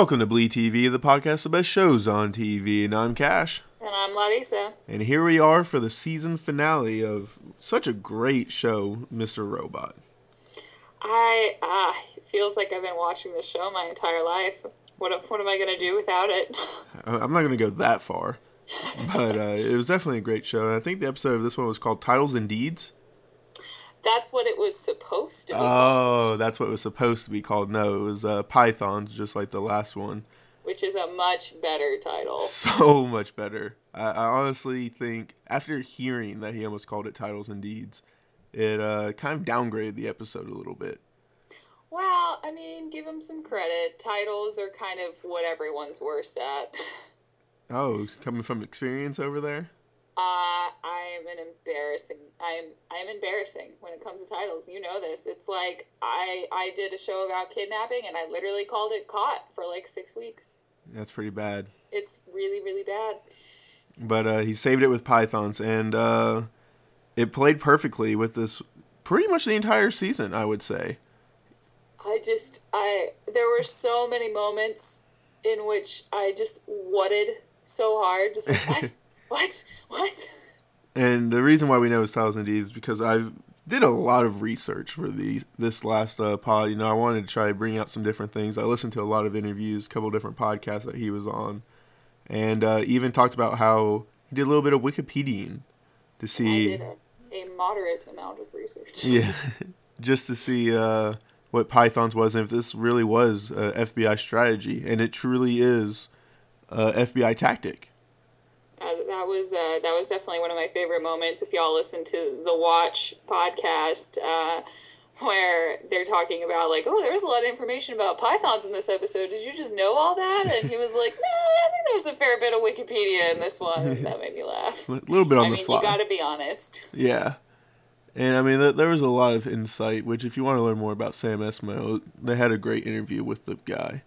Welcome to Bleed TV, the podcast of best shows on TV, and I'm Cash. And I'm Larissa. And here we are for the season finale of such a great show, Mr. Robot. I ah, it feels like I've been watching this show my entire life. What what am I gonna do without it? I'm not gonna go that far, but uh, it was definitely a great show. And I think the episode of this one was called "Titles and Deeds." That's what it was supposed to be. Called. Oh, called, that's what it was supposed to be called. No, it was uh, Pythons, just like the last one. which is a much better title. So much better. I, I honestly think after hearing that he almost called it "Titles and Deeds," it uh, kind of downgraded the episode a little bit. Well, I mean, give him some credit. Titles are kind of what everyone's worst at. Oh, coming from experience over there. Uh, I am an embarrassing. I am. I am embarrassing when it comes to titles. You know this. It's like I I did a show about kidnapping, and I literally called it "Caught" for like six weeks. That's pretty bad. It's really really bad. But uh, he saved it with pythons, and uh, it played perfectly with this pretty much the entire season, I would say. I just I there were so many moments in which I just whatted so hard, just like what, what. And the reason why we know it's Thousand D is because I did a lot of research for these this last uh, pod. You know, I wanted to try to bring out some different things. I listened to a lot of interviews, a couple different podcasts that he was on, and uh, even talked about how he did a little bit of Wikipediaing to I see. did a, a moderate amount of research. Yeah, just to see uh, what Pythons was and if this really was a FBI strategy, and it truly is a FBI tactic. That was uh, that was definitely one of my favorite moments. If y'all listen to the Watch podcast, uh, where they're talking about like, oh, there was a lot of information about pythons in this episode. Did you just know all that? And he was like, no, I think there's a fair bit of Wikipedia in this one. That made me laugh. A little bit on I the mean, fly. you got to be honest. Yeah. And I mean, th- there was a lot of insight, which, if you want to learn more about Sam Esmail, they had a great interview with the guy.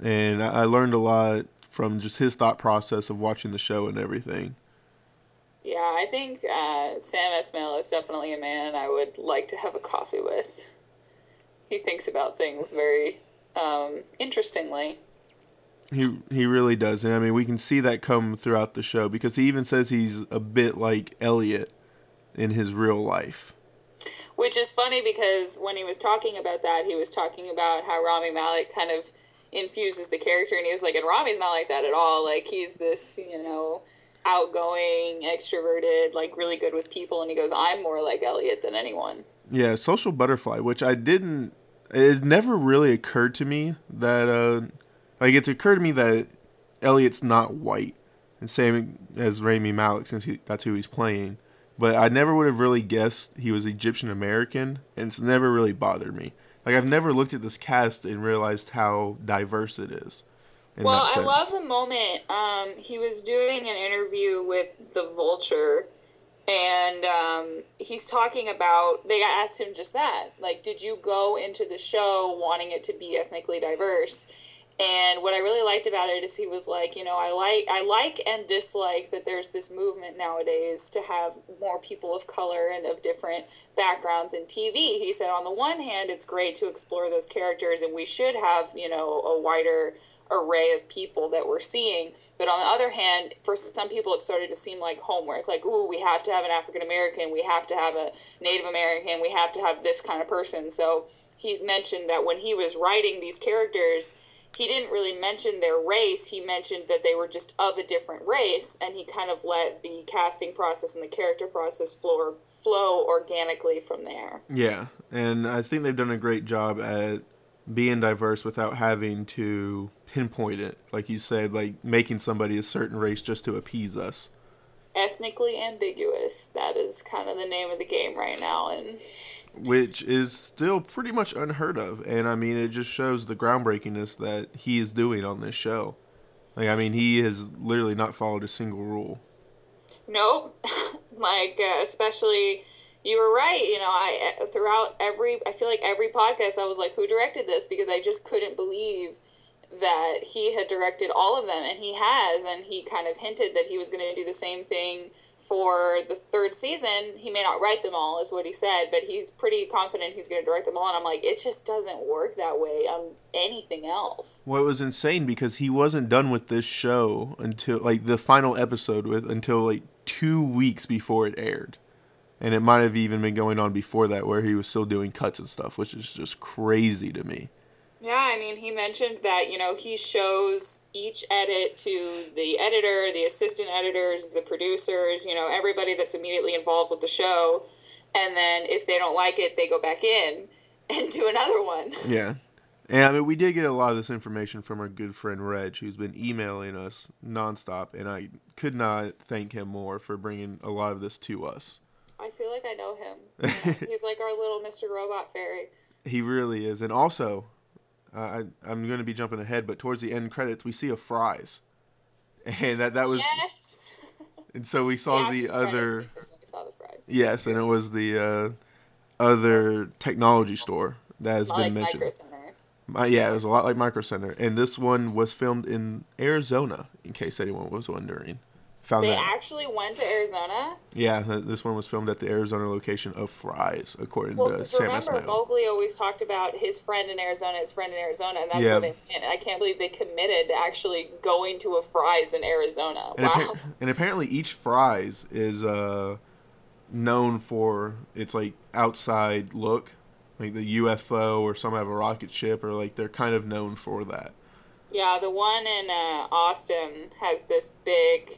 And I, I learned a lot from just his thought process of watching the show and everything. Yeah, I think uh, Sam Esmail is definitely a man I would like to have a coffee with. He thinks about things very um, interestingly. He he really does, and I mean we can see that come throughout the show because he even says he's a bit like Elliot in his real life. Which is funny because when he was talking about that, he was talking about how Rami Malek kind of infuses the character, and he was like, and Rami's not like that at all. Like, he's this, you know, outgoing, extroverted, like, really good with people, and he goes, I'm more like Elliot than anyone. Yeah, social butterfly, which I didn't. It never really occurred to me that, uh, like, it's occurred to me that Elliot's not white, and same as Rami Malek since he, that's who he's playing. But I never would have really guessed he was Egyptian American, and it's never really bothered me. Like I've never looked at this cast and realized how diverse it is. Well, I love the moment. Um, he was doing an interview with the Vulture, and um, he's talking about. They asked him just that, like, did you go into the show wanting it to be ethnically diverse? And what I really liked about it is he was like, you know, I like I like and dislike that there's this movement nowadays to have more people of color and of different backgrounds in TV. He said on the one hand, it's great to explore those characters and we should have, you know, a wider array of people that we're seeing. But on the other hand, for some people, it started to seem like homework. Like, ooh, we have to have an African American, we have to have a Native American, we have to have this kind of person. So he's mentioned that when he was writing these characters, he didn't really mention their race. He mentioned that they were just of a different race, and he kind of let the casting process and the character process flow flow organically from there. Yeah, and I think they've done a great job at being diverse without having to pinpoint it. Like you said, like making somebody a certain race just to appease us. Ethnically ambiguous. That is kind of the name of the game right now, and which is still pretty much unheard of. And I mean, it just shows the groundbreakingness that he is doing on this show. Like, I mean, he has literally not followed a single rule. Nope. like uh, especially you were right. You know, I uh, throughout every I feel like every podcast I was like, who directed this? Because I just couldn't believe that he had directed all of them, and he has, and he kind of hinted that he was going to do the same thing for the third season, he may not write them all, is what he said, but he's pretty confident he's going to direct them all. And I'm like, it just doesn't work that way on anything else. Well, it was insane because he wasn't done with this show until like the final episode with until like two weeks before it aired, and it might have even been going on before that where he was still doing cuts and stuff, which is just crazy to me. Yeah, I mean, he mentioned that, you know, he shows each edit to the editor, the assistant editors, the producers, you know, everybody that's immediately involved with the show. And then if they don't like it, they go back in and do another one. Yeah. And I mean, we did get a lot of this information from our good friend Reg, who's been emailing us nonstop, and I could not thank him more for bringing a lot of this to us. I feel like I know him. He's like our little Mr. Robot fairy. He really is. And also, uh, I, I'm going to be jumping ahead, but towards the end credits, we see a Fry's, and that that was. Yes. And so we saw the, after other. credits when we saw the Fry's. Yes, and it was the uh, other technology store that has been like mentioned. Uh, yeah, it was a lot like Micro Center, and this one was filmed in Arizona. In case anyone was wondering, found They that. actually went to Arizona. yeah, this one was filmed at the Arizona location of Fry's, according Well, to Sam remember, Esmail. Mobley always talked about his friend in Arizona, his friend in Arizona, and that's Yeah. where they went. I can't believe they committed to actually going to a Fry's in Arizona. And, wow. appa- and apparently, each Fry's is uh, known for its like outside look, like the UFO or some have a rocket ship, or like they're kind of known for that. Yeah, the one in uh, Austin has this big,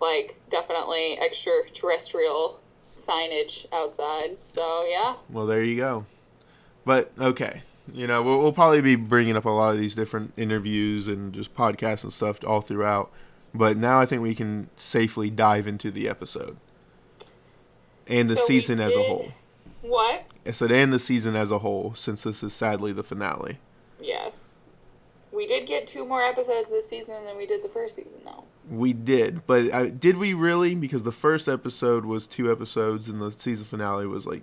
like, definitely extraterrestrial signage outside. So, yeah. Well, there you go. But okay, you know, we'll, we'll probably be bringing up a lot of these different interviews and just podcasts and stuff all throughout. But now I think we can safely dive into the episode and the So season as a whole. What? I said, and the season as a whole, since this is sadly the finale. Yes. We did get two more episodes this season than we did the first season, though. We did, but I, did we really? Because the first episode was two episodes, and the season finale was like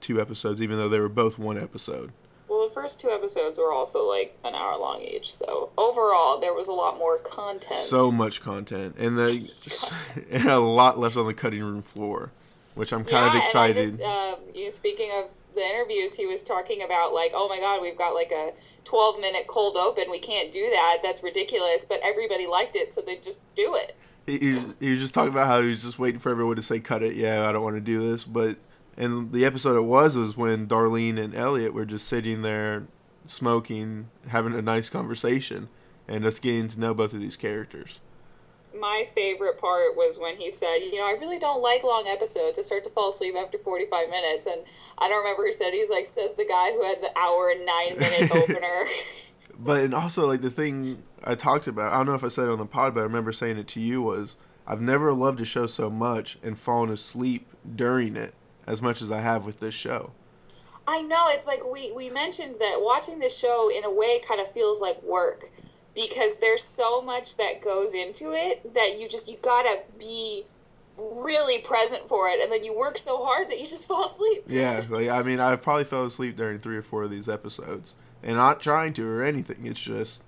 two episodes, even though they were both one episode. Well, the first two episodes were also like an hour long each, so overall there was a lot more content. So much content, and the and a lot left on the cutting room floor, which I'm kind of excited. And I just, um, you know, speaking of the interviews, he was talking about like, oh my god, we've got like a 12 minute cold open. We can't do that. That's ridiculous. But everybody liked it, so they just do it. he, he was, he was just talking about how he was just waiting for everyone to say cut it. Yeah, I don't want to do this, but and the episode it was was when Darlene and Elliot were just sitting there smoking, having a nice conversation, and us getting to know both of these characters. My favorite part was when he said, you know, I really don't like long episodes. I start to fall asleep after 45 minutes. And I don't remember who said, it. he's like, says the guy who had the hour and nine minute opener. But and also like the thing I talked about, I don't know if I said it on the pod, but I remember saying it to you was I've never loved a show so much and fallen asleep during it as much as I have with this show. I know it's like we we mentioned that watching this show in a way kind of feels like work because there's so much that goes into it that you just you gotta be really present for it and then you work so hard that you just fall asleep. Yeah, like I mean, I probably fell asleep during three or four of these episodes, and not trying to or anything. It's just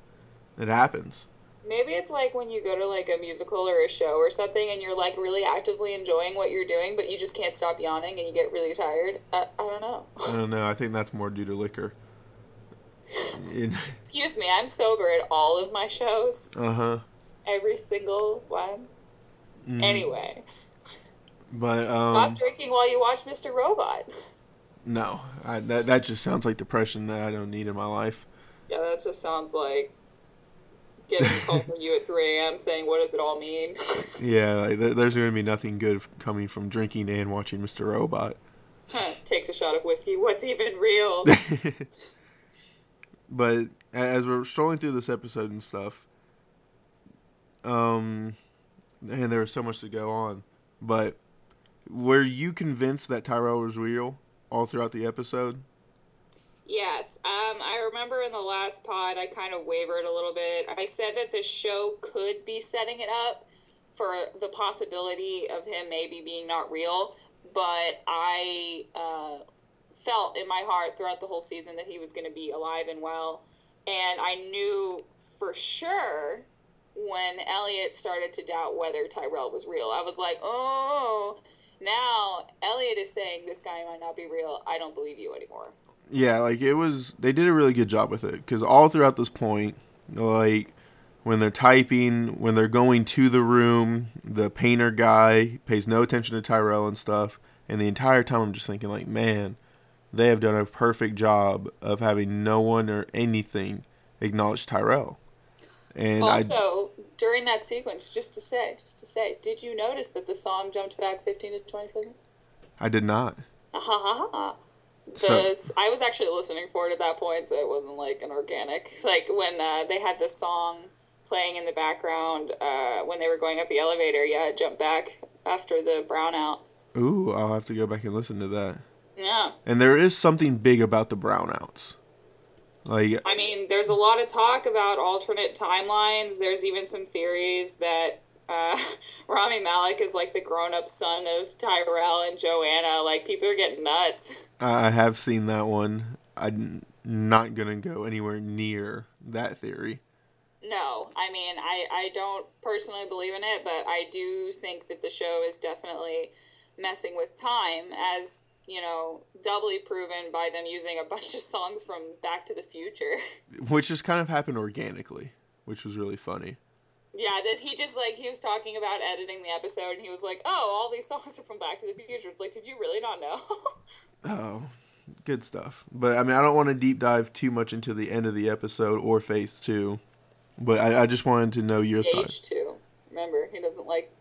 it happens. Maybe it's like when you go to like a musical or a show or something and you're like really actively enjoying what you're doing but you just can't stop yawning and you get really tired. I, I don't know. I don't know. I think that's more due to liquor. Excuse me, I'm sober at all of my shows. Uh huh. Every single one. Anyway. But Stop um, drinking while you watch Mr. Robot. no, I, that that just sounds like depression that I don't need in my life. Yeah, that just sounds like getting a call from you at 3 a.m. saying, what does it all mean? Yeah, like, there, there's going to be nothing good coming from drinking and watching Mr. Robot. Takes a shot of whiskey. What's even real? but as we're strolling through this episode and stuff, um, and there was so much to go on, but were you convinced that Tyrell was real all throughout the episode? Yes. Um, I remember in the last pod, I kind of wavered a little bit. I said that the show could be setting it up for the possibility of him maybe being not real, but I uh, felt in my heart throughout the whole season that he was going to be alive and well. And I knew for sure when Elliot started to doubt whether Tyrell was real. I was like, oh, now Elliot is saying this guy might not be real. I don't believe you anymore. Yeah, like it was. They did a really good job with it because all throughout this point, like when they're typing, when they're going to the room, the painter guy pays no attention to Tyrell and stuff. And the entire time, I'm just thinking, like, man, they have done a perfect job of having no one or anything acknowledge Tyrell. And also, I, during that sequence, just to say, just to say, did you notice that the song jumped back 15 to 20 seconds? I did not. Ha ha ha. So, I was actually listening for it at that point, so it wasn't like an organic. Like when uh, they had the song playing in the background uh, when they were going up the elevator. Yeah, it jumped back after the brownout. Ooh, I'll have to go back and listen to that. Yeah. And there is something big about the brownouts. Like I mean, there's a lot of talk about alternate timelines. There's even some theories that uh, Rami Malek is like the grown-up son of Tyrell and Joanna. Like people are getting nuts. I have seen that one. I'm not gonna go anywhere near that theory. No, I mean, I, I don't personally believe in it, but I do think that the show is definitely messing with time, as you know, doubly proven by them using a bunch of songs from Back to the Future. Which just kind of happened organically, which was really funny. Yeah, that he just like he was talking about editing the episode, and he was like, "Oh, all these songs are from Back to the Future." It's like, did you really not know? oh, good stuff. But I mean, I don't want to deep dive too much into the end of the episode or phase two. But I, I just wanted to know your thoughts. Stage two. Remember, he doesn't like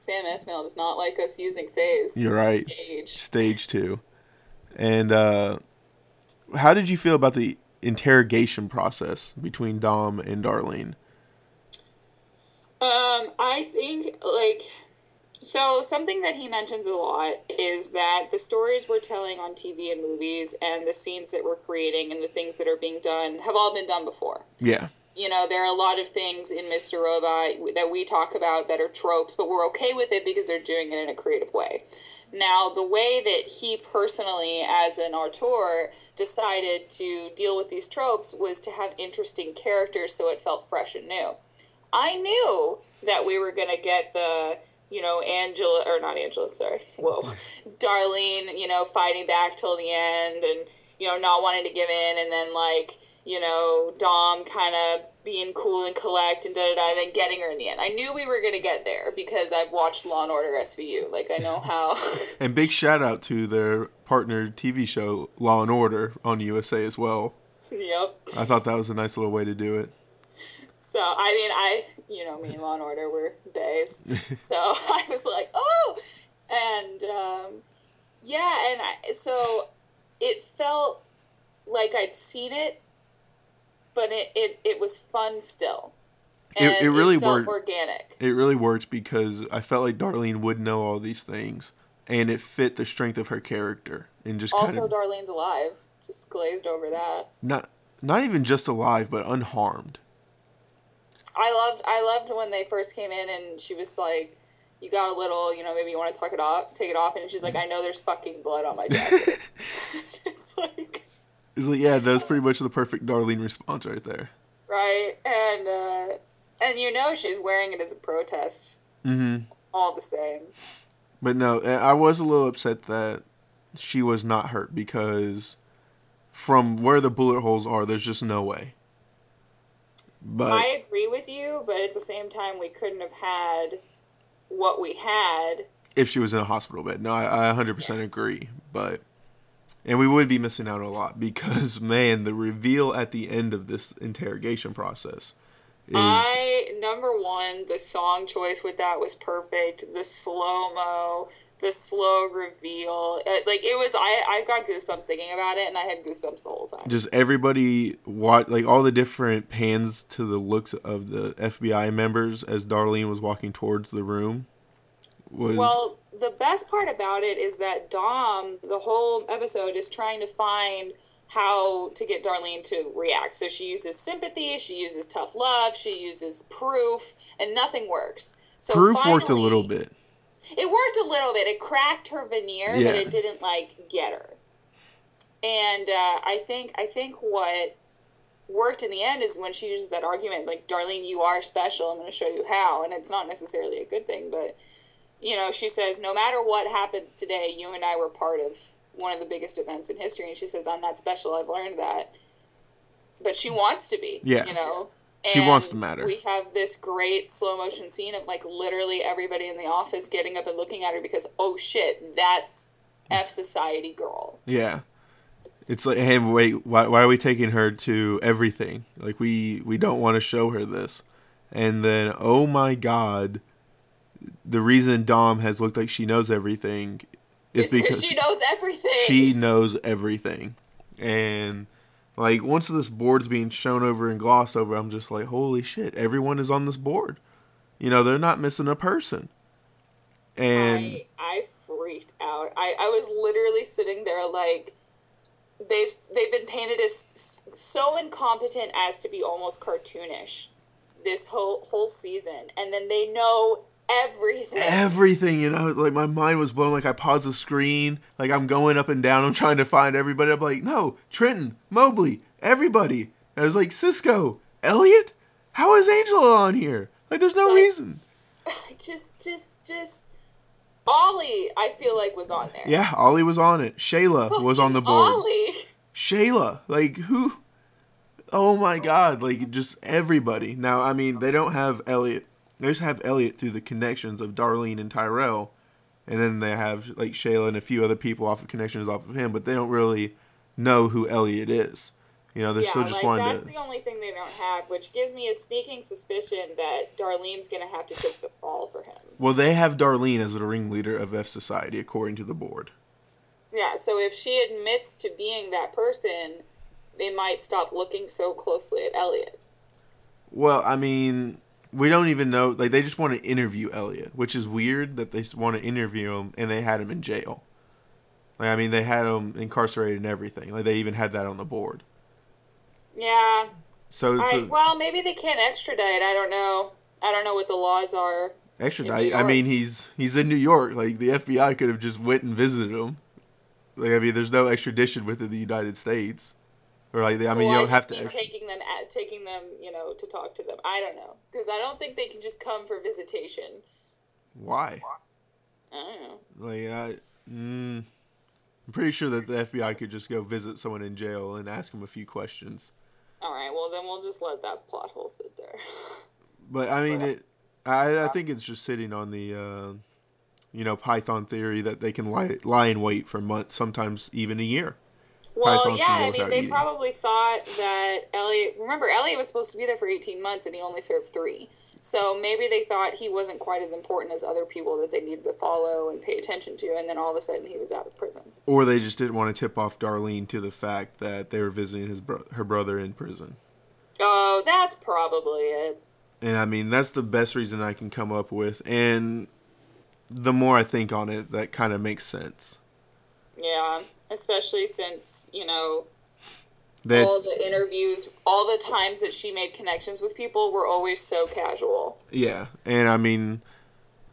Sam Esmail does not like us using phase. You're right. Stage. Stage two. And uh, how did you feel about the interrogation process between Dom and Darlene? Um, I think like so something that he mentions a lot is that the stories we're telling on TV and movies and the scenes that we're creating and the things that are being done have all been done before. Yeah you know, there are a lot of things in Mr. Robot that we talk about that are tropes, but we're okay with it because they're doing it in a creative way. Now, the way that he personally, as an auteur, decided to deal with these tropes was to have interesting characters so it felt fresh and new. I knew that we were going to get the, you know, Angela, or not Angela, sorry, whoa, Darlene, you know, fighting back till the end and, you know, not wanting to give in and then, like, you know, Dom kind of being cool and collect and da da da, and then getting her in the end. I knew we were gonna get there because I've watched Law and Order SVU. Like I know how. and big shout out to their partner TV show Law and Order on USA as well. Yep. I thought that was a nice little way to do it. So I mean, I you know me and Law and Order were days, so I was like, oh, and um, yeah, and I, so it felt like I'd seen it but it, it, it was fun still. And it, it really it worked. Organic. It really worked because I felt like Darlene would know all these things, and it fit the strength of her character. And just also, kind of, Darlene's alive. Just glazed over that. Not not even just alive, but unharmed. I loved I loved when they first came in, and she was like, "You got a little, you know, maybe you want to tuck it off, take it off," and she's like, mm-hmm. "I know there's fucking blood on my jacket." it's like He's like, yeah, that's pretty much the perfect Darlene response right there. Right, and uh, and you know she's wearing it as a protest. Mm-hmm. All the same. But no, I was a little upset that she was not hurt because from where the bullet holes are, there's just no way. But I agree with you, but at the same time, we couldn't have had what we had if she was in a hospital bed. No, I, I 100% yes. agree, but and we would be missing out a lot because man, the reveal at the end of this interrogation process. Is... I number one, the song choice with that was perfect. The slow mo, the slow reveal, like it was. I I got goosebumps thinking about it, and I had goosebumps the whole time. Just everybody watch like all the different pans to the looks of the FBI members as Darlene was walking towards the room. Was... Well, the best part about it is that Dom, the whole episode, is trying to find how to get Darlene to react. So she uses sympathy, she uses tough love, she uses proof, and nothing works. So proof finally, worked a little bit. It worked a little bit. It cracked her veneer, yeah. but it didn't like get her. And uh, I think I think what worked in the end is when she uses that argument like darlene you are special i'm going to show you how and it's not necessarily a good thing but you know she says no matter what happens today you and i were part of one of the biggest events in history and she says i'm not special i've learned that but she wants to be Yeah. you know And She wants to matter. we have this great slow motion scene of like literally everybody in the office getting up and looking at her because oh shit that's f society girl Yeah. It's like, hey, wait, why, why are we taking her to everything? Like, we, we don't want to show her this. And then, oh my god, the reason Dom has looked like she knows everything is because she knows everything she knows everything. And, like, once this board's being shown over and glossed over, I'm just like, holy shit, everyone is on this board. You know, they're not missing a person. And. I, I freaked out. I, I was literally sitting there like they've they've been painted as so incompetent as to be almost cartoonish this whole whole season, and then they know everything. everything you know? Like my mind was blown. Like i paused the screen. Like i'm going up and down. I'm trying to find everybody. I'm like no trenton mobley everybody. I was like cisco elliot? How is angela on here? Like there's no Like- reason. just just just Ollie, I feel like was on there. yeah ollie was on it. Shayla was on the board. Ollie. shayla like who? Oh my god like just everybody. Now i mean they don't have elliot they just have elliot through the connections of darlene and tyrell and then they have like shayla and a few other people off of connections off of him but they don't really know who elliot is you know they're yeah, still just like wanting that's to the only thing they don't have, which gives me a sneaking suspicion that Darlene's gonna have to take the fall for him. well they have darlene as the ringleader of f society according to the board Yeah, so if she admits to being that person, they might stop looking so closely at Elliot. well i mean we don't even know like they just want to interview elliot which is weird that they want to interview him and they had him in jail like i mean they had him incarcerated and everything like they even had that on the board Yeah. so it's I, a, well, maybe they can't extradite. I don't know. I don't know what the laws are. extradite i mean he's he's in new york like the fbi could have just went and visited him like i mean there's no extradition within the united states or like i mean you don't have to taking them at taking them, you know, to talk to them. I don't know because I don't think they can just come for visitation. why I don't know. like i mm, i'm pretty sure that the fbi could just go visit someone in jail and ask them a few questions All right, well then we'll just let that plot hole sit there. But I mean, it. I I think it's just sitting on the, uh, you know, Python theory that they can lie lie in wait for months, sometimes even a year. Well, yeah, I mean, they probably thought that Elliot. Remember, Elliot was supposed to be there for eighteen months, and he only served three. So maybe they thought he wasn't quite as important as other people that they needed to follow and pay attention to, and then all of a sudden he was out of prison. Or they just didn't want to tip off Darlene to the fact that they were visiting his bro- her brother in prison. Oh, that's probably it. And I mean, that's the best reason I can come up with. And the more I think on it, that kind of makes sense. Yeah, especially since you know That all the interviews, all the times that she made connections with people were always so casual. Yeah, and I mean,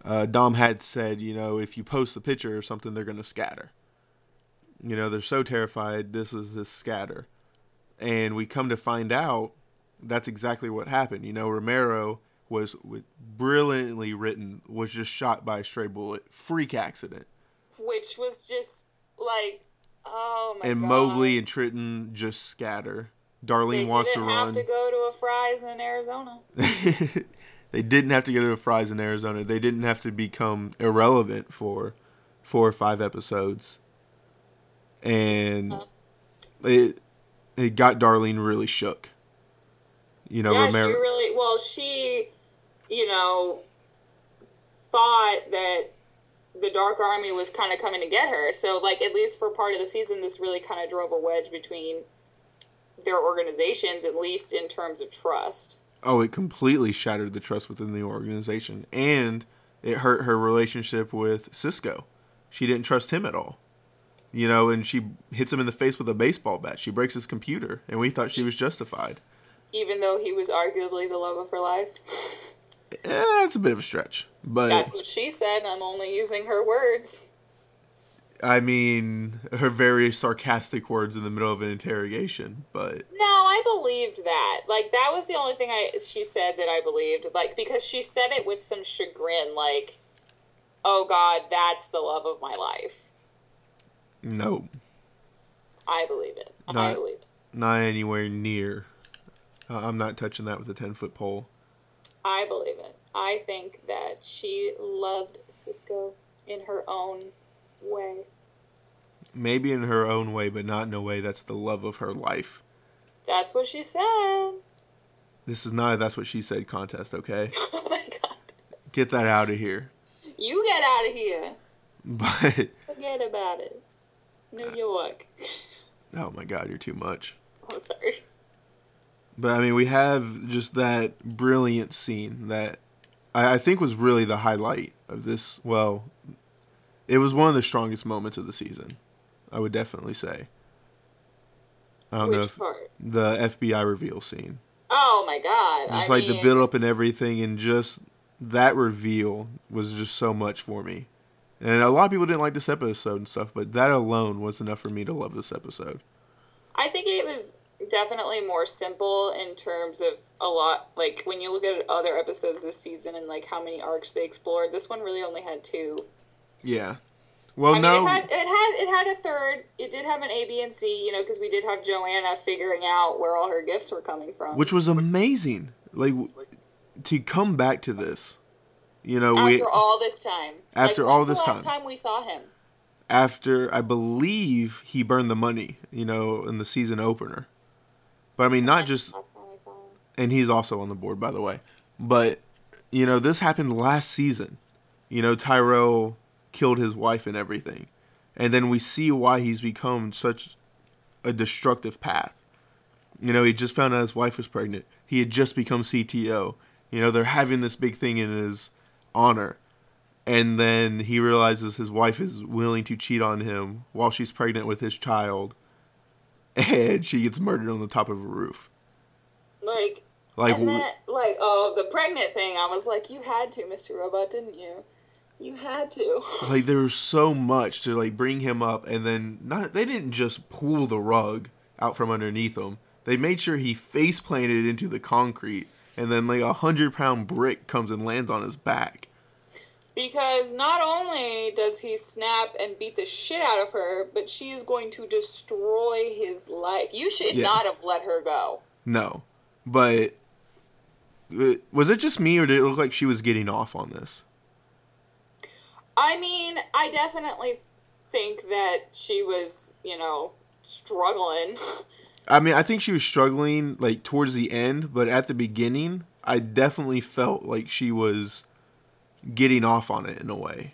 uh, Dom had said, you know, if you post the picture or something, they're gonna scatter. You know, they're so terrified. This is this scatter, and we come to find out that's exactly what happened. You know, Romero was with brilliantly written was just shot by a stray bullet, freak accident, which was just like, oh my and god. Mobley and Trenton just scatter. Darlene they wants to run. They didn't have to go to a Fry's in Arizona. they didn't have to go to a Fry's in Arizona. They didn't have to become irrelevant for four or five episodes. And uh-huh. it it got Darlene really shook. You know, yeah, Romero she really well. She, you know, thought that the Dark Army was kind of coming to get her. So, like, at least for part of the season, this really kind of drove a wedge between their organizations, at least in terms of trust. oh, it completely shattered the trust within the organization and it hurt her relationship with Cisco. She didn't trust him at all. You know, and she hits him in the face with a baseball bat. She breaks his computer, and we thought she was justified. Even though he was arguably the love of her life. Eh, that's a bit of a stretch, but That's what she said. I'm only using her words. I mean, her very sarcastic words in the middle of an interrogation, but No, I believed that. Like that was the only thing I she said that I believed. Like because she said it with some chagrin, like, "Oh God, that's the love of my life." no, I believe it. I Not- believe it. not anywhere near. Uh, I'm not touching that with a 10 foot pole. I believe it. I think that she loved Cisco in her own way. Maybe in her own way, but not in a way that's the love of her life. That's what she said. This is not a That's What She Said contest, okay? Oh my God. Get that out of here. You get out of here. But, Forget about it. New York. oh my god, you're too much. I'm sorry. But I mean, we have just that brilliant scene that I, I think was really the highlight of this. Well, it was one of the strongest moments of the season. I would definitely say. I don't know if part? the FBI reveal scene, Oh my God. just I like the mean, build up and everything, and just that reveal was just so much for me. And a lot of people didn't like this episode and stuff, but that alone was enough for me to love this episode. I think it was definitely more simple in terms of a lot. Like when you look at other episodes this season and like how many arcs they explored, this one really only had two. Yeah. Well, I mean, no. it had it had it had a third. It did have an A, B, and C. You know, because we did have Joanna figuring out where all her gifts were coming from. which was amazing. Like to come back to this, you know, we after we all this time. After like, all this the last time. time we saw him. after I believe he burned the money, you know, in the season opener. But I mean, not just, the last time we saw him. and he's also on the board, by the way. But you know, this happened last season. You know, Tyrell killed his wife and everything, and then we see why he's become such a destructive path. You know, he just found out his wife was pregnant. He had just become CTO. You know, they're having this big thing in his honor. And then he realizes his wife is willing to cheat on him while she's pregnant with his child. And she gets murdered on the top of a roof. Like, Like, then, like, oh, the pregnant thing. I was like, you had to, Mr. Robot, didn't you? You had to. like there was so much to like bring him up and then not they didn't just pull the rug out from underneath him they made sure he face planted into the concrete and then like a hundred pound brick comes and lands on his back Because not only does he snap and beat the shit out of her, but she is going to destroy his life. You should Yeah. not have let her go. no but uh, was it just me or did it look like she was getting off on this I mean, I definitely think that she was, you know, struggling. i mean i think she was struggling like towards the end but at the beginning i definitely felt like she was getting off on it in a way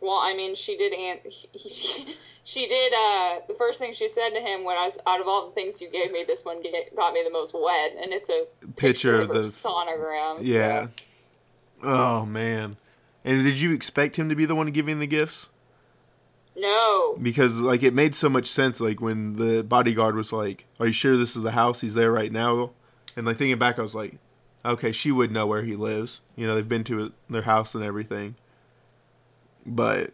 well, I mean, she did. An- he, she, she did. Uh, the first thing she said to him when I was out of all the things you gave me, this one get, got me the most wet, and it's a Picture of of the- sonogram. so- Yeah. Oh man. And did you expect him to be the one giving the gifts? No. Because like it made so much sense. Like when the bodyguard was like, "Are you sure this is the house? He's there right now." And like thinking back, I was like, "Okay, she would know where he lives. You know, they've been to their house and everything." But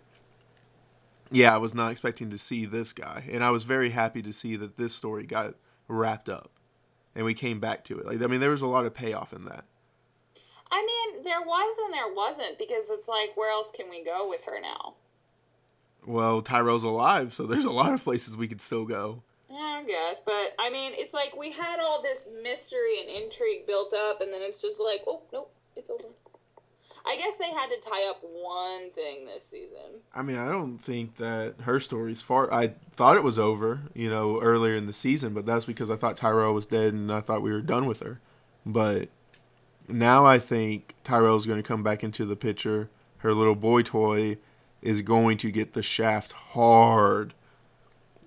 yeah, I was not expecting to see this guy, and I was very happy to see that this story got wrapped up, and we came back to it. Like I mean, there was a lot of payoff in that. I mean, there was and there wasn't because it's like, where else can we go with her now? Well, Tyrell's alive, so there's a lot of places we could still go. Yeah, I guess. But I mean, it's like we had all this mystery and intrigue built up, and then it's just like, oh, nope, it's over. I guess they had to tie up one thing this season. I mean, I don't think that her story's far. I thought it was over, you know, earlier in the season, but that's because I thought Tyrell was dead and I thought we were done with her. But now I think Tyrell's going to come back into the picture. Her little boy toy is going to get the shaft hard.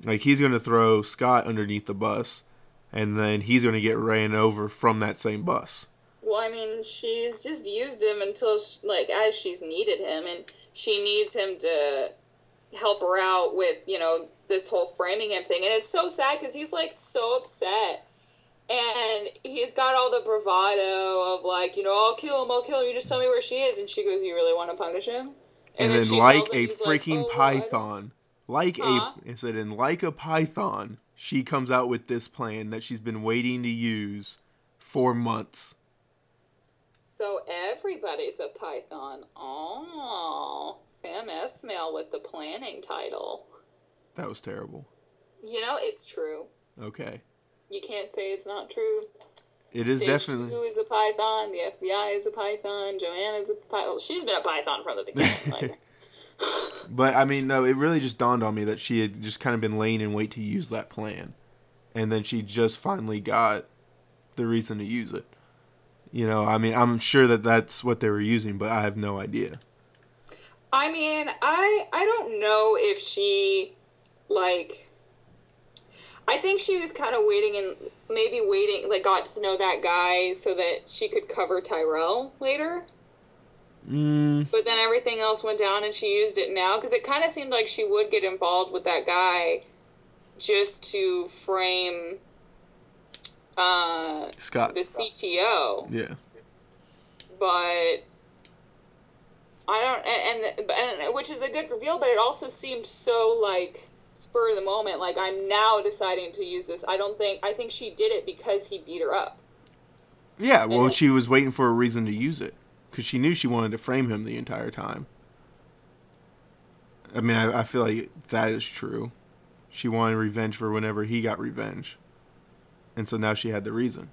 Like he's going to throw Scott underneath the bus, and then he's going to get ran over from that same bus. Well, I mean, she's just used him until, she, like, as she's needed him, and she needs him to help her out with, you know, this whole framing him thing. And it's so sad because he's, like, so upset. And he's got all the bravado of, like, you know, I'll kill him, I'll kill him, you just tell me where she is. And she goes, You really want to punish him? And, then then, like a he's like, freaking "Oh, I don't-" python, like Huh? a it said in like a python, she comes out with this plan that she's been waiting to use for months. So everybody's a Python. Oh, Sam Esmail with the planning title. That was terrible. You know, it's true. Okay. You can't say it's not true. It is Stage definitely two is a Python. The FBI is a Python. Joanna's a Python. She's been a Python from the beginning. Like, But I mean, no, it really just dawned on me that she had just kind of been laying in wait to use that plan, and then she just finally got the reason to use it. You know, I mean, I'm sure that that's what they were using, but I have no idea. I mean, I I don't know if she like I think she was kind of waiting and maybe waiting like got to know that guy so that she could cover Tyrell later. Mm, But then everything else went down and she used it now because it kind of seemed like she would get involved with that guy just to frame uh, Scott. the CTO. Yeah. but I don't and, and and which is a good reveal, but it also seemed so like spur of the moment. Like I'm now deciding to use this. I don't think I think she did it because he beat her up. Yeah. Well, And- she was waiting for a reason to use it because she knew she wanted to frame him the entire time. I mean, I, I feel like that is true. She wanted revenge for whenever he got revenge, and so now she had the reason.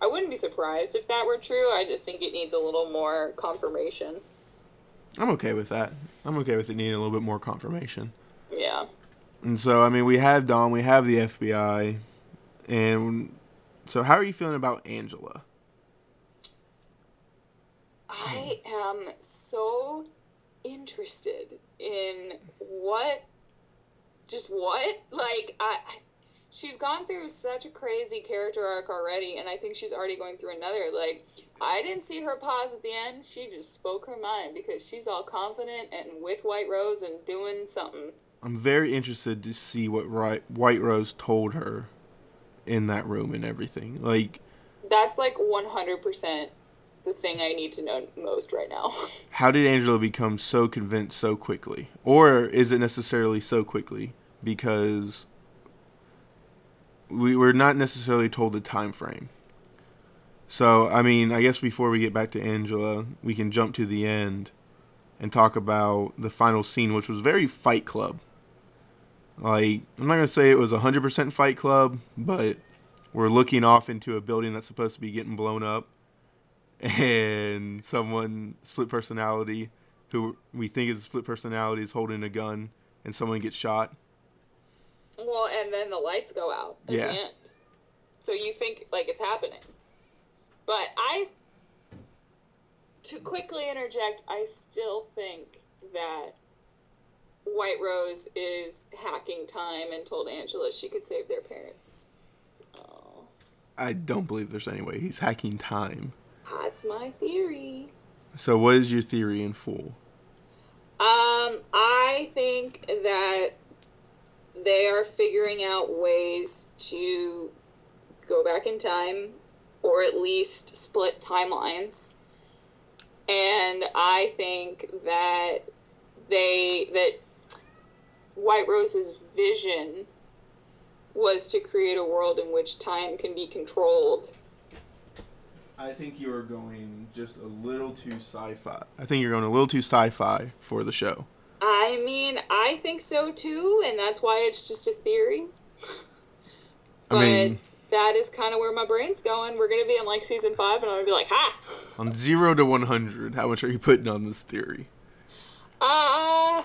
I wouldn't be surprised if that were true. I just think it needs a little more confirmation. I'm okay with that. I'm okay with it needing a little bit more confirmation. Yeah. And so, I mean, we have Dom, we have the FBI, and so how are you feeling about Angela? Hmm. I am so interested in what, just what? Like, I, I- she's gone through such a crazy character arc already, and I think she's already going through another. Like, I didn't see her pause at the end. She just spoke her mind because she's all confident and with White Rose and doing something. I'm very interested to see what White Rose told her in that room and everything. Like, That's like 100% the thing I need to know most right now. how did Angela become so convinced so quickly? Or is it necessarily so quickly because we were not necessarily told the time frame? So, I mean, I guess before we get back to Angela, we can jump to the end and talk about the final scene, which was very Fight Club. Like, I'm not going to say it was 100% Fight Club, but we're looking off into a building that's supposed to be getting blown up and someone split personality who we think is a split personality is holding a gun and someone gets shot well, and then the lights go out at Yeah. the end. So you think like it's happening. But I to quickly interject, I still think that White Rose is hacking time and told Angela she could save their parents. So i don't believe there's any way he's hacking time that's my theory. so what is your theory in full Um, I think that they are figuring out ways to go back in time or at least split timelines. And I think that they that White Rose's vision was to create a world in which time can be controlled. I think you are going just a little too sci-fi i think you're going a little too sci-fi for the show I mean, I think so too, and that's why it's just a theory. But i mean that is kind of where my brain's going. We're gonna be in like season five, and I'm gonna be like, "Ha!" on 0 to 100 how much are you putting on this theory Uh,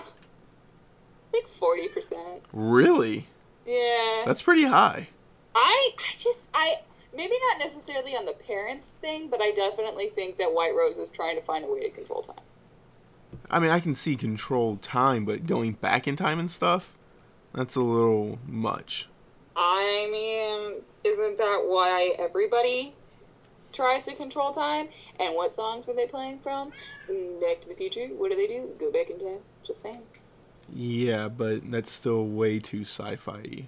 like forty percent. really Yeah. that's pretty high I, I just, I maybe not necessarily on the parents thing, but I definitely think that White Rose is trying to find a way to control time. I mean, I can see control time, but going back in time and stuff, that's a little much. I mean, isn't that why everybody tries to control time? And what songs were they playing from? Back to the Future. What do they do? Go back in time. Just saying. Yeah, but that's still way too sci-fi.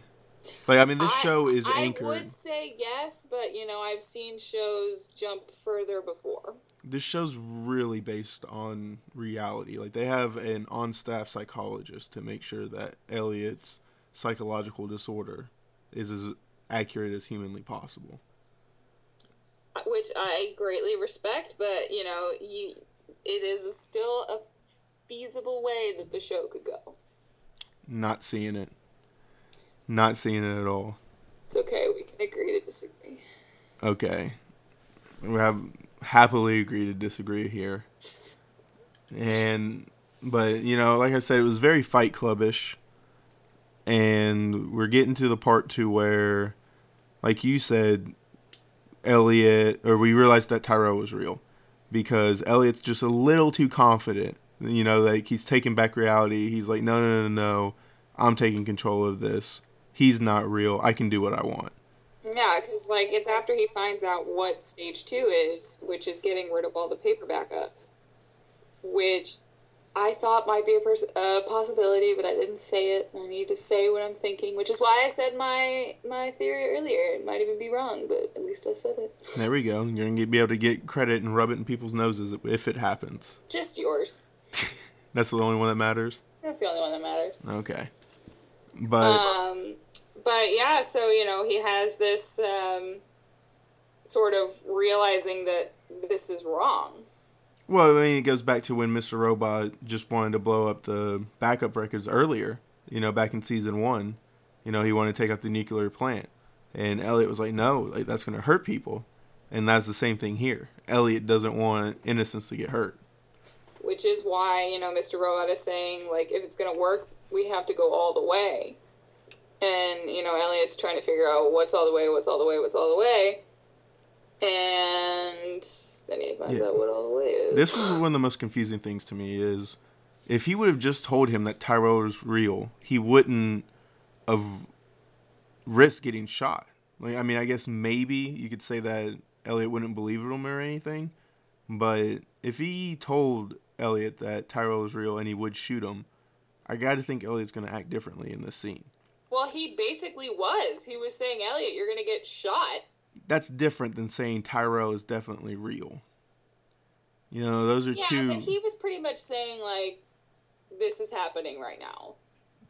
Like I mean, this I- show is I anchored. I would say yes, but you know, I've seen shows jump further before. This show's really based on reality. Like they have an on-staff psychologist to make sure that Elliot's psychological disorder is as accurate as humanly possible. which I greatly respect, but you know, you, it is still a feasible way that the show could go. Not seeing it. Not seeing it at all. It's okay, we can agree to disagree. Okay. We have happily agree to disagree here. And but you know, like I said, it was very fight clubbish. And we're getting to the part two where like you said, Elliot or we realized that Tyrell was real. Because Elliot's just a little too confident. You know, like he's taking back reality. He's like, no no no no. I'm taking control of this. He's not real. I can do what I want. Yeah, because like it's after he finds out what stage two is, which is getting rid of all the paper backups, which I thought might be a pers- a possibility, but I didn't say it. I need to say what I'm thinking, which is why I said my my theory earlier. It might even be wrong, but at least I said it. There we go. You're gonna be able to get credit and rub it in people's noses if it happens. Just yours. That's the only one that matters. That's the only one that matters. Okay, but Um, but yeah, so you know he has this um, sort of realizing that this is wrong. well, I mean, it goes back to when Mr. Robot just wanted to blow up the backup records earlier. You know, back in season one, you know, he wanted to take out the nuclear plant, and Elliot was like, "No, like that's gonna hurt people," and that's the same thing here. Elliot doesn't want innocents to get hurt. which is why you know Mr. Robot is saying like if it's gonna work, we have to go all the way. And you know Elliot's trying to figure out what's all the way, what's all the way, what's all the way, and then he finds Yeah. out what all the way is. This was one of the most confusing things to me is if he would have just told him that Tyrell was real, he wouldn't have risked getting shot. Like I mean, I guess maybe you could say that Elliot wouldn't believe him or anything, but if he told Elliot that Tyrell was real and he would shoot him, I got to think Elliot's going to act differently in this scene. Well, he basically was. He was saying, Elliot, you're gonna get shot. That's different than saying Tyrell is definitely real. You know, those are Yeah, two. but he was pretty much saying like, this is happening right now.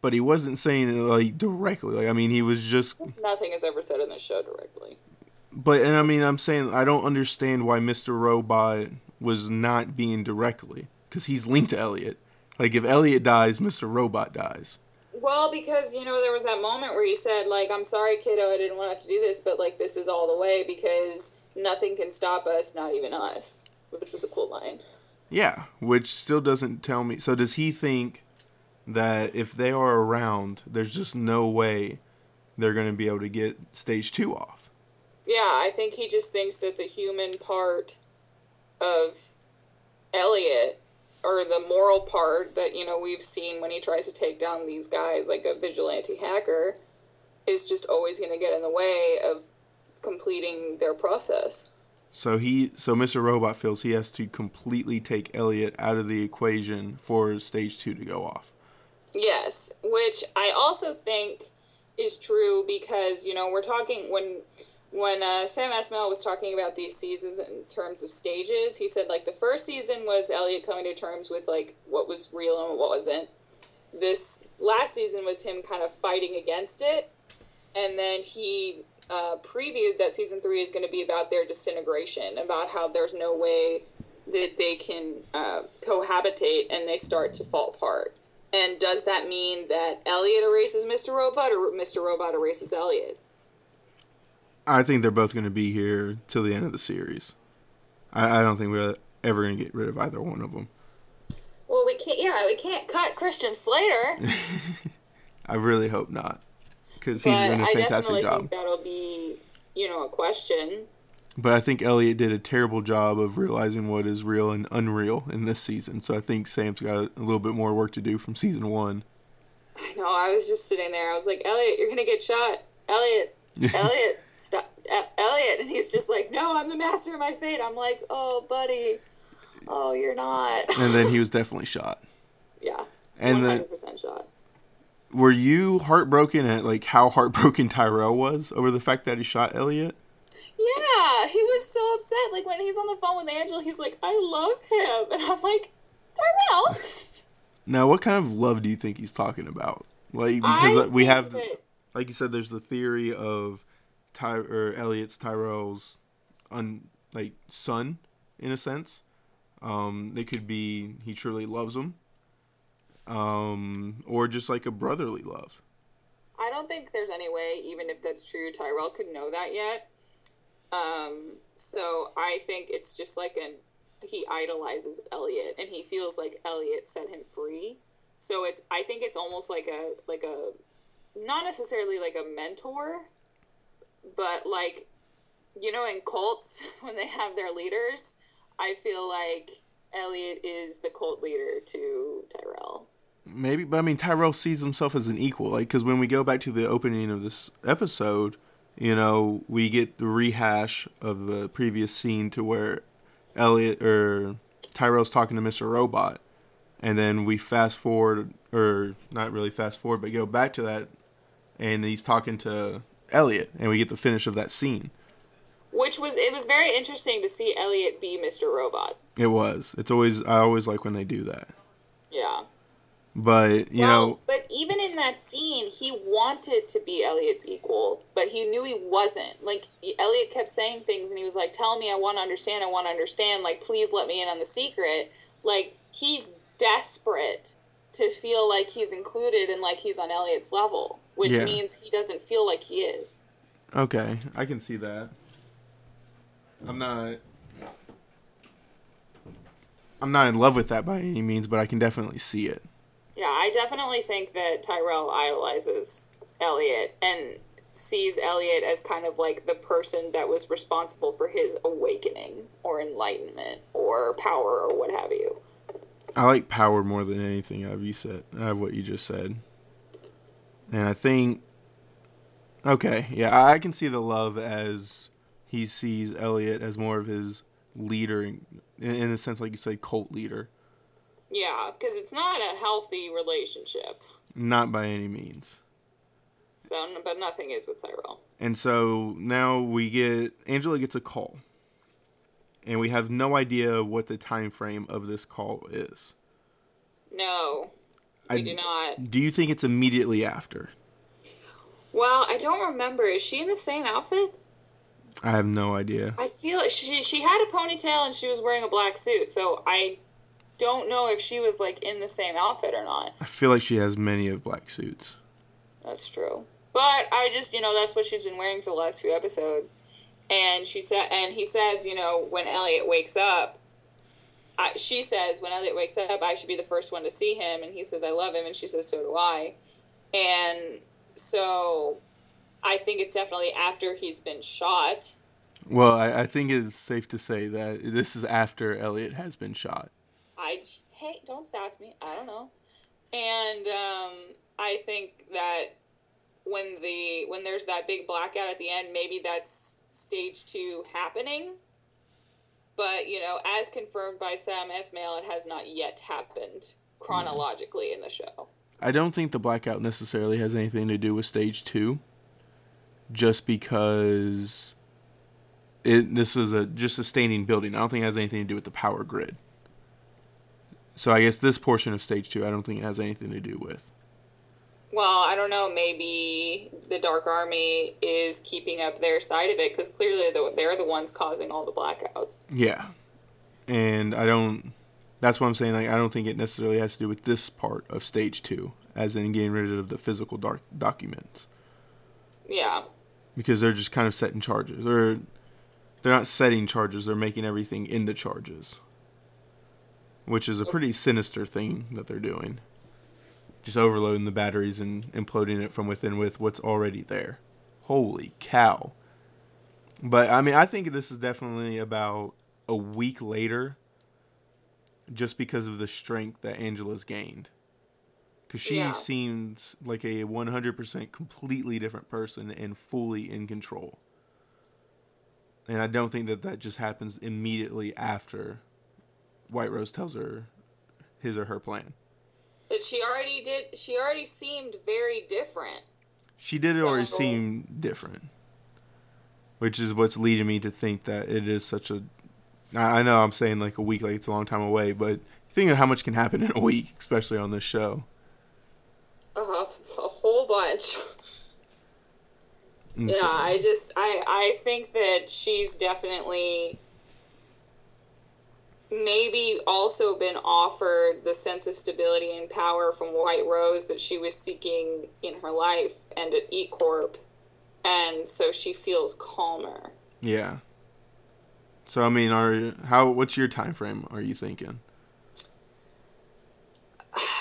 but he wasn't saying it like directly. Like I mean, he was just Since nothing is ever said in the show directly. But and I mean, I'm saying I don't understand why Mr. Robot was not being directly because he's linked to Elliot. Like if Elliot dies, Mr. Robot dies. Well, because you know there was that moment where he said like, "I'm sorry, kiddo, I didn't want to have to do this, but like this is all the way because nothing can stop us, not even us," which was a cool line. Yeah, which still doesn't tell me. So does he think that if they are around, there's just no way they're going to be able to get stage two off? Yeah, I think he just thinks that the human part of Elliot or the moral part that you know we've seen when he tries to take down these guys like a vigilante hacker is just always going to get in the way of completing their process. So he, so Mr. Robot feels he has to completely take Elliot out of the equation for stage two to go off. Yes, which I also think is true because you know we're talking when when uh, Sam Esmail was talking about these seasons in terms of stages. He said like the first season was Elliot coming to terms with like what was real and what wasn't. This last season was him kind of fighting against it, and then he uh, previewed that season three is going to be about their disintegration, about how there's no way that they can uh, cohabitate and they start to fall apart. And does that mean that Elliot erases Mr. Robot or Mr. Robot erases Elliot? I think they're both going to be here till the end of the series. I, I don't think we're ever going to get rid of either one of them. Well, we can't. Yeah, we can't cut Christian Slater, I really hope not, because he's doing a I fantastic definitely job. think that'll be, you know, a question. But I think Elliot did a terrible job of realizing what is real and unreal in this season. So I think Sam's got a little bit more work to do from season one. I know. I was just sitting there. I was like, Elliot, you're gonna get shot. Elliot, Elliot, stop, Elliot, and he's just like, No, I'm the master of my fate. I'm like, Oh, buddy, oh, you're not. and then he was definitely shot. yeah, And then hundred percent shot. were you heartbroken at like how heartbroken Tyrell was over the fact that he shot Elliot? Yeah, he was so upset. Like when he's on the phone with Angela, he's like, "I love him," and I'm like, Tyrell. Now, what kind of love do you think he's talking about? Like because I we have, that- like you said, there's the theory of Ty or Elliot's Tyrell's, un like son, in a sense. Um, it could be he truly loves him, um, or just like a brotherly love. I don't think there's any way, even if that's true, Tyrell could know that yet. Um, so I think it's just like an he idolizes Elliot and he feels like Elliot set him free. So it's I think it's almost like a like a not necessarily like a mentor, but like you know in cults when they have their leaders, I feel like Elliot is the cult leader to Tyrell. Maybe, but I mean, Tyrell sees himself as an equal. Like, because when we go back to the opening of this episode, you know, we get the rehash of the previous scene to where Elliot or Tyrell's talking to Mr. Robot, and then we fast forward, or not really fast forward, but go back to that, and he's talking to Elliot, and we get the finish of that scene. Which was it was very interesting to see Elliot be Mr. Robot. It was. It's always. I always like when they do that. Yeah. But you well, know, but even in that scene, he wanted to be Elliot's equal, but he knew he wasn't. Like Elliot kept saying things, and he was like, "Tell me, I want to understand. I want to understand. Like, please let me in on the secret." Like he's desperate to feel like he's included and like he's on Elliot's level, which Yeah. means he doesn't feel like he is. Okay, I can see that. I'm not. I'm not in love with that by any means, but I can definitely see it. Yeah, I definitely think that Tyrell idolizes Elliot and sees Elliot as kind of like the person that was responsible for his awakening or enlightenment or power or what have you. I like power more than anything. I've you said. I have what you just said, and I think. Okay, yeah, I can see the love as he sees Elliot as more of his leader, in, in a sense, like you say cult leader. Yeah, because it's not a healthy relationship. Not by any means. So, but nothing is with Tyrell. And so now we get Angela gets a call. And we have no idea what the time frame of this call is. No, we I- do not. Do you think it's immediately after? Well, I don't remember. Is she in the same outfit? I have no idea. I feel she she had a ponytail and she was wearing a black suit, so I don't know if she was like in the same outfit or not. I feel like she has many of black suits. That's true. But I just, you know, that's what she's been wearing for the last few episodes. And she said, and he says, you know, when Elliot wakes up, I, she says, when Elliot wakes up, I should be the first one to see him. And he says, I love him. And she says, so do I. And so I think it's definitely after he's been shot. Well, I, I think it's safe to say that this is after Elliot has been shot. I, hey, don't sass me. I don't know. And um, I think that when the when there's that big blackout at the end, maybe that's stage two happening. But you know, as confirmed by Sam Esmail, it has not yet happened chronologically in the show. I don't think the blackout necessarily has anything to do with stage two. Just because it this is a just a standing building. I don't think it has anything to do with the power grid. So I guess this portion of stage two I don't think it has anything to do with. Well, I don't know. Maybe the Dark Army is keeping up their side of it because clearly they're the, ones causing all the blackouts. Yeah. And I don't that's what I'm saying, like I don't think it necessarily has to do with this part of stage two, as in getting rid of the physical dark documents. Yeah. because they're just kind of setting charges or they're not setting charges they're making everything into charges which is a pretty sinister thing that they're doing just overloading the batteries and imploding it from within with what's already there holy cow but i mean i think this is definitely about a week later just because of the strength that angela's gained because she Yeah. seems like a 100% completely different person and fully in control. And I don't think that that just happens immediately after White Rose tells her his or her plan. That she already did. She already seemed very different. She did already So- seem different, which is what's leading me to think that it is such a. I know I'm saying like a week, like it's a long time away, but think of how much can happen in a week, especially on this show. Uh, a whole bunch. Yeah, I just I I think that she's definitely maybe also been offered the sense of stability and power from White Rose that she was seeking in her life and at E Corp, and so she feels calmer. yeah. So I mean, are how? What's your time frame? Are you thinking?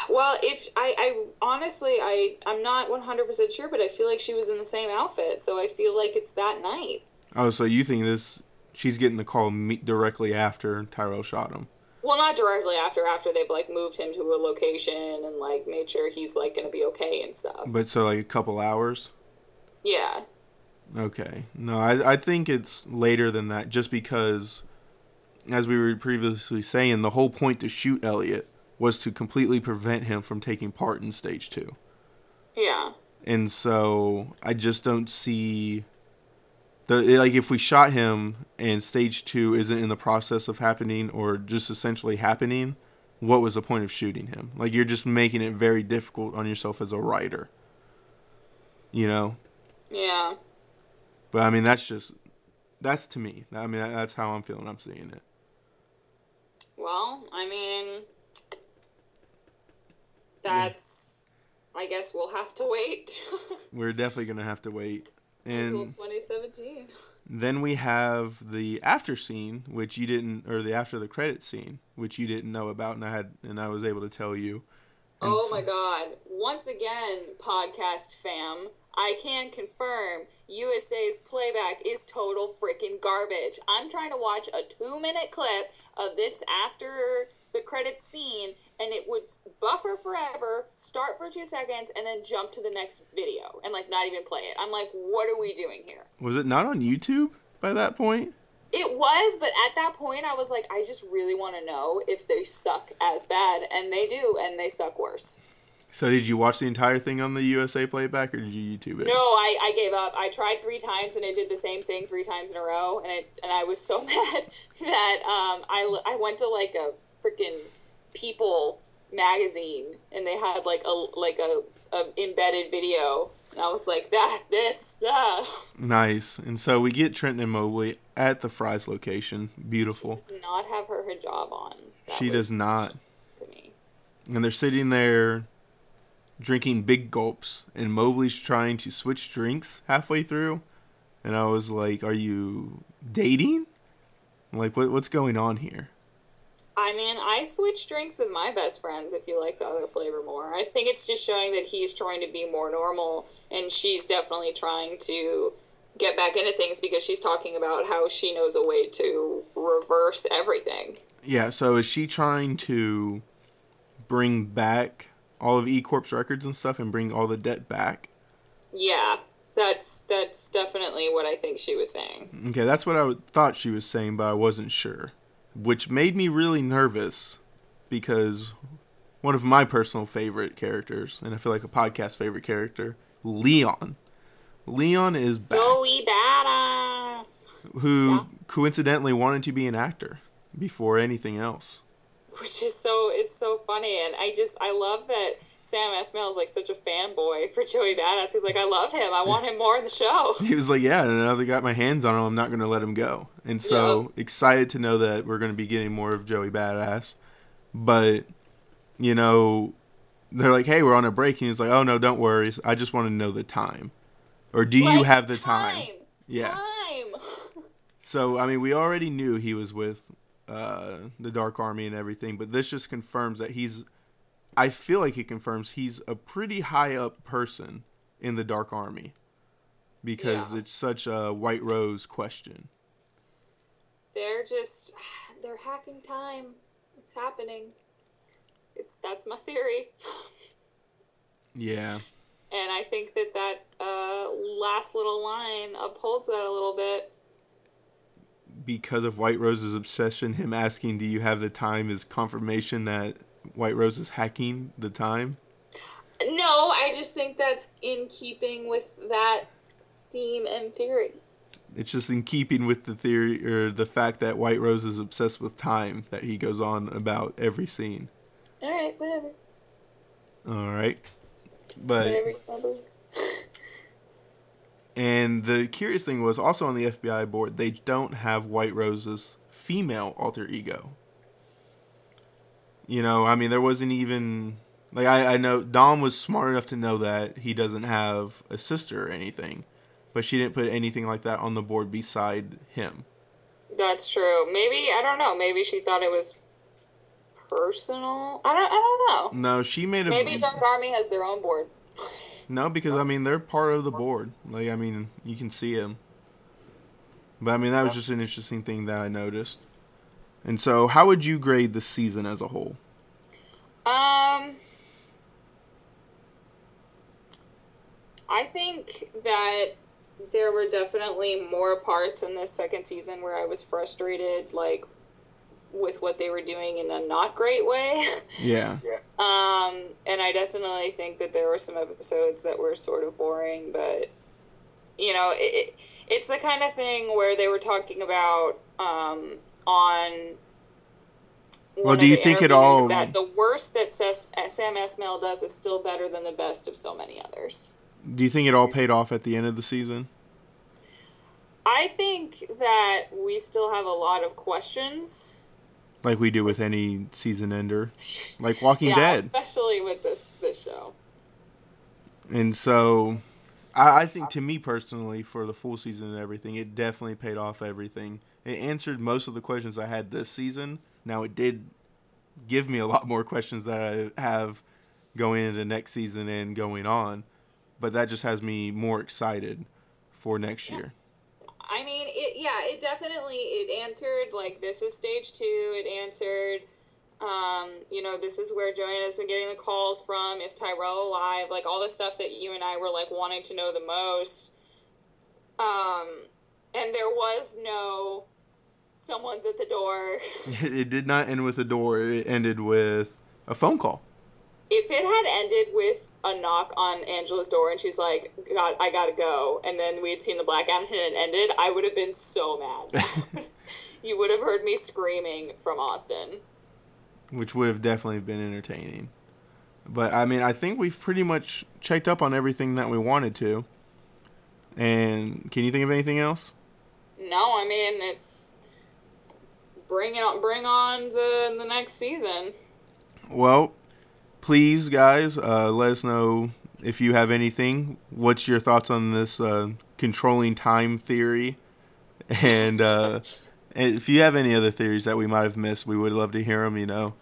Well, if I, I honestly I I'm not 100% sure, but I feel like she was in the same outfit, so I feel like it's that night. Oh, so you think this? She's getting the call me- directly after Tyrell shot him. Well, not directly after after they've like moved him to a location and like made sure he's like going to be okay and stuff. But so like a couple hours. Yeah. Okay. No, I I think it's later than that, just because, as we were previously saying, the whole point to shoot Elliot was to completely prevent him from taking part in stage two. Yeah. and so I just don't see the like if we shot him and stage two isn't in the process of happening or just essentially happening, what was the point of shooting him? Like you're just making it very difficult on yourself as a writer. You know, Yeah. but I mean that's just that's to me. I mean that's how I'm feeling. I'm seeing it. Well, I mean that's I guess we'll have to wait We're definitely gonna have to wait. Until 2017. Then we have the after scene, which you didn't, or the after the credit scene, which you didn't know about, and I had, and I was able to tell you. And Oh so- my god. Once again, podcast fam, I can confirm USA's playback is total freaking garbage. I'm trying to watch a two minute clip of this after the credits scene, and it would buffer forever, start for two seconds, and then jump to the next video and like not even play it. I'm like, what are we doing here? Was it not on YouTube by that point? It was, but at that point, I was like, I just really want to know if they suck as bad, and they do, and they suck worse. So did you watch the entire thing on the USA playback, or did you YouTube it? No, I, I gave up. I tried three times and it did the same thing three times in a row, and it and I was so mad that um I, I went to like a freaking People magazine and they had like a like a, a embedded video, and I was like that this ah. Nice. And so we get Trenton and Mobley at the Fry's location. Beautiful. She does not have her hijab on. That She does not. To me, And they're sitting there drinking big gulps, and Mobley's trying to switch drinks halfway through. And I was like, "Are you dating? Like, what what's going on here?" I mean, I switch drinks with my best friends if you like the other flavor more. I think it's just showing that he's trying to be more normal, and she's definitely trying to get back into things because she's talking about how she knows a way to reverse everything. Yeah. So is she trying to bring back all of E Corp's records and stuff, and bring all the debt back? Yeah, that's that's definitely what I think she was saying. Okay, that's what I thought she was saying, but I wasn't sure, which made me really nervous because one of my personal favorite characters, and I feel like a podcast favorite character, Leon. Leon is back, Joey badass, who Yeah. coincidentally wanted to be an actor before anything else. which is so it's so funny, and I just I love that. Sam Esmail is like such a fanboy for Joey Badass. He's like, I love him. I want him more in the show. He was like, "Yeah, and now that I got my hands on him, I'm not going to let him go." And so excited to know that we're going to be getting more of Joey Badass. But you know, they're like, "Hey, we're on a break," and he's like, "Oh no, don't worry. I just want to know the time, or do you have the time?" Yeah. Time. So I mean, we already knew he was with uh, the Dark Army and everything, but this just confirms that he's. I feel like he confirms he's a pretty high up person in the Dark Army, because Yeah. it's such a White Rose question. They're just they're hacking time. It's happening. It's that's my theory. Yeah, And I think that that uh, last little line upholds that a little bit. because of White Rose's obsession, him asking, "Do you have the time?" is confirmation that White Rose is hacking the time? No, I just think that's in keeping with that theme and theory. It's just in keeping with the theory or the fact that White Rose is obsessed with time that he goes on about every scene. All right, whatever. All right. But Whatever you want to believe. and the curious thing was also on the FBI board they don't have White Rose's female alter ego. You know, I mean there wasn't even like I, I know Dom was smart enough to know that he doesn't have a sister or anything. But she didn't put anything like that on the board beside him. That's true. Maybe I don't know. Maybe she thought it was personal. I don't. I don't know. No, she made a Maybe Dark Army has their own board. No, because I mean they're part of the board. Like I mean, you can see them. But I mean that was just an interesting thing that I noticed. And so, how would you grade the season as a whole? Um, I think that there were definitely more parts in this second season where I was frustrated, like with what they were doing in a not great way. Yeah. Um, and I definitely think that there were some episodes that were sort of boring, but you know, it, it, it's the kind of thing where they were talking about um, on. Well, do you think it all- that the worst that Sam Esmail does is still better than the best of so many others? Do you think it all paid off at the end of the season? I think that we still have a lot of questions. Like we do with any season ender, like Walking yeah, Dead. especially with this this show. And so, I, I think to me personally, for the full season and everything, it definitely paid off everything. It answered most of the questions I had this season. Now, it did give me a lot more questions that I have going into next season and going on, but that just has me more excited for next year. I mean, it yeah, it definitely it answered like this is stage two. It answered, um, you know, this is where Joanna's been getting the calls from. Is Tyrell alive? Like all the stuff that you and I were like wanting to know the most. Um, and there was no, someone's at the door. It did not end with a door, it ended with a phone call. if it had ended with a knock on Angela's door and she's like, "God, I gotta go," and then we had seen the black ad and it ended, I would have been so mad. you would have heard me screaming from Austin. which would have definitely been entertaining. But I mean, I think we've pretty much checked up on everything that we wanted to. And can you think of anything else? No, I mean it's bring it on, bring on the the next season. Well, please, guys, uh, let us know if you have anything. What's your thoughts on this uh, controlling time theory? And, uh, if you have any other theories that we might have missed, we would love to hear them. You know,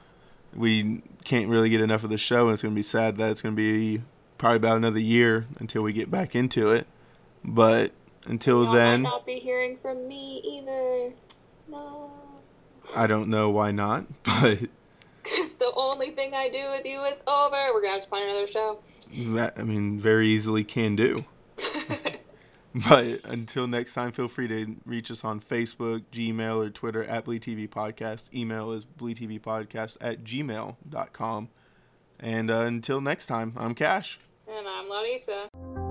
we can't really get enough of the show, and it's going to be sad that it's going to be probably about another year until we get back into it. But until Y'all then, might not be hearing from me either. No. I don't know why not, but Because the only thing I do with you is over. We're gonna have to find another show. that I mean, very easily can do. But until next time, feel free to reach us on Facebook, Gmail, or Twitter at Bleed TV Podcast. Email is bleedtvpodcast at gmail.com. And uh, until next time, I'm Cash. and I'm Larissa.